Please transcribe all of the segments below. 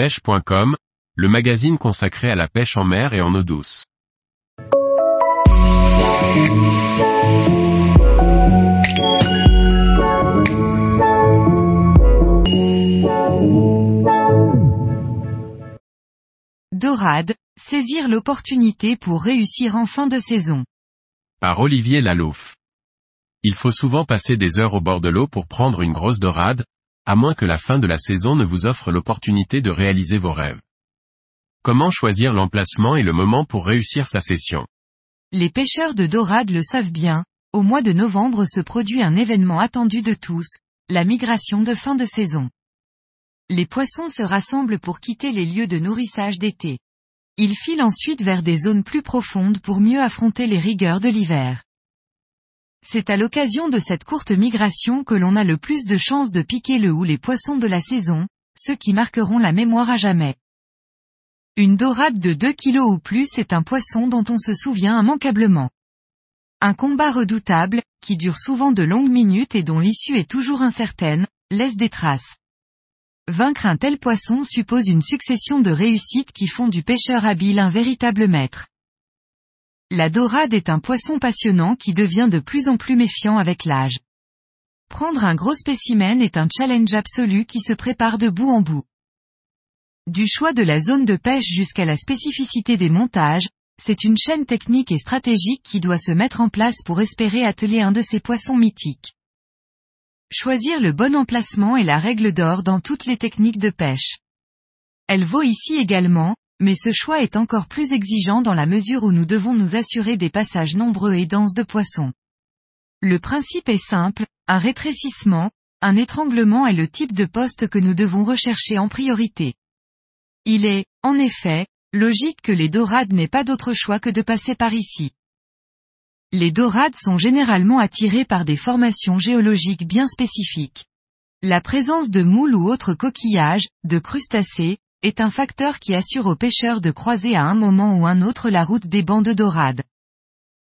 pêche.com, le magazine consacré à la pêche en mer et en eau douce. Dorade, saisir l'opportunité pour réussir en fin de saison. Par Olivier Lalouf. Il faut souvent passer des heures au bord de l'eau pour prendre une grosse dorade, à moins que la fin de la saison ne vous offre l'opportunité de réaliser vos rêves. Comment choisir l'emplacement et le moment pour réussir sa session? Les pêcheurs de dorade le savent bien, au mois de novembre se produit un événement attendu de tous, la migration de fin de saison. Les poissons se rassemblent pour quitter les lieux de nourrissage d'été. Ils filent ensuite vers des zones plus profondes pour mieux affronter les rigueurs de l'hiver. C'est à l'occasion de cette courte migration que l'on a le plus de chances de piquer le ou les poissons de la saison, ceux qui marqueront la mémoire à jamais. Une dorade de 2 kg ou plus est un poisson dont on se souvient immanquablement. Un combat redoutable, qui dure souvent de longues minutes et dont l'issue est toujours incertaine, laisse des traces. Vaincre un tel poisson suppose une succession de réussites qui font du pêcheur habile un véritable maître. La dorade est un poisson passionnant qui devient de plus en plus méfiant avec l'âge. Prendre un gros spécimen est un challenge absolu qui se prépare de bout en bout. Du choix de la zone de pêche jusqu'à la spécificité des montages, c'est une chaîne technique et stratégique qui doit se mettre en place pour espérer atteler un de ces poissons mythiques. Choisir le bon emplacement est la règle d'or dans toutes les techniques de pêche. Elle vaut ici également, mais ce choix est encore plus exigeant dans la mesure où nous devons nous assurer des passages nombreux et denses de poissons. Le principe est simple, un rétrécissement, un étranglement est le type de poste que nous devons rechercher en priorité. Il est, en effet, logique que les dorades n'aient pas d'autre choix que de passer par ici. Les dorades sont généralement attirées par des formations géologiques bien spécifiques. La présence de moules ou autres coquillages, de crustacés, est un facteur qui assure aux pêcheurs de croiser à un moment ou un autre la route des bancs de dorades.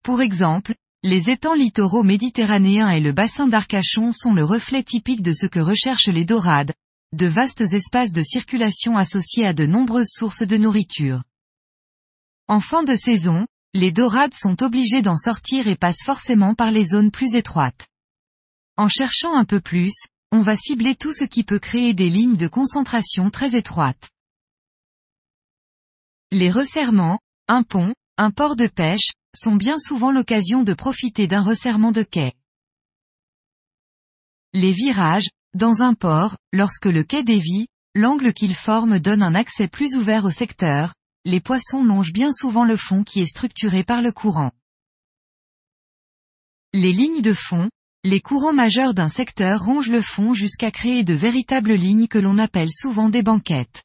Pour exemple, les étangs littoraux méditerranéens et le bassin d'Arcachon sont le reflet typique de ce que recherchent les dorades, de vastes espaces de circulation associés à de nombreuses sources de nourriture. En fin de saison, les dorades sont obligées d'en sortir et passent forcément par les zones plus étroites. En cherchant un peu plus, on va cibler tout ce qui peut créer des lignes de concentration très étroites. Les resserrements, un pont, un port de pêche, sont bien souvent l'occasion de profiter d'un resserrement de quai. Les virages, dans un port, lorsque le quai dévie, l'angle qu'il forme donne un accès plus ouvert au secteur, les poissons longent bien souvent le fond qui est structuré par le courant. Les lignes de fond, les courants majeurs d'un secteur rongent le fond jusqu'à créer de véritables lignes que l'on appelle souvent des banquettes.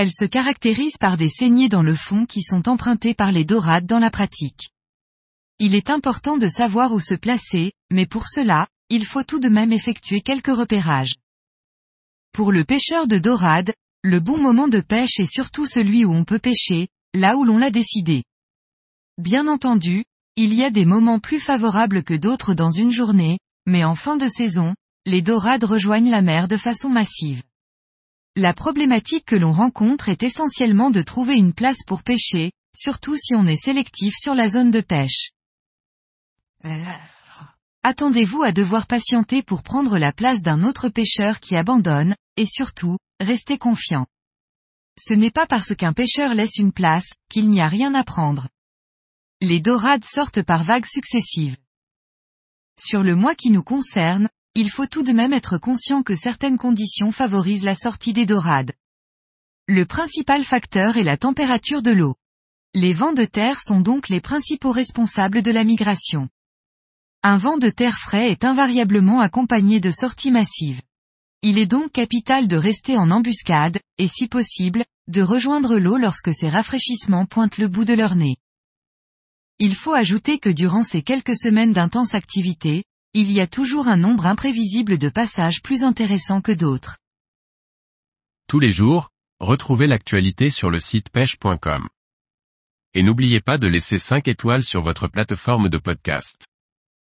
Elles se caractérisent par des saignées dans le fond qui sont empruntées par les dorades dans la pratique. Il est important de savoir où se placer, mais pour cela, il faut tout de même effectuer quelques repérages. Pour le pêcheur de dorade, le bon moment de pêche est surtout celui où on peut pêcher, là où l'on l'a décidé. Bien entendu, il y a des moments plus favorables que d'autres dans une journée, mais en fin de saison, les dorades rejoignent la mer de façon massive. La problématique que l'on rencontre est essentiellement de trouver une place pour pêcher, surtout si on est sélectif sur la zone de pêche. Attendez-vous à devoir patienter pour prendre la place d'un autre pêcheur qui abandonne, et surtout, restez confiant. Ce n'est pas parce qu'un pêcheur laisse une place, qu'il n'y a rien à prendre. Les dorades sortent par vagues successives. Sur le mois qui nous concerne, il faut tout de même être conscient que certaines conditions favorisent la sortie des dorades. Le principal facteur est la température de l'eau. Les vents de terre sont donc les principaux responsables de la migration. Un vent de terre frais est invariablement accompagné de sorties massives. Il est donc capital de rester en embuscade, et si possible, de rejoindre l'eau lorsque ces rafraîchissements pointent le bout de leur nez. Il faut ajouter que durant ces quelques semaines d'intense activité, il y a toujours un nombre imprévisible de passages plus intéressants que d'autres. Tous les jours, retrouvez l'actualité sur le site pêche.com. Et n'oubliez pas de laisser 5 étoiles sur votre plateforme de podcast.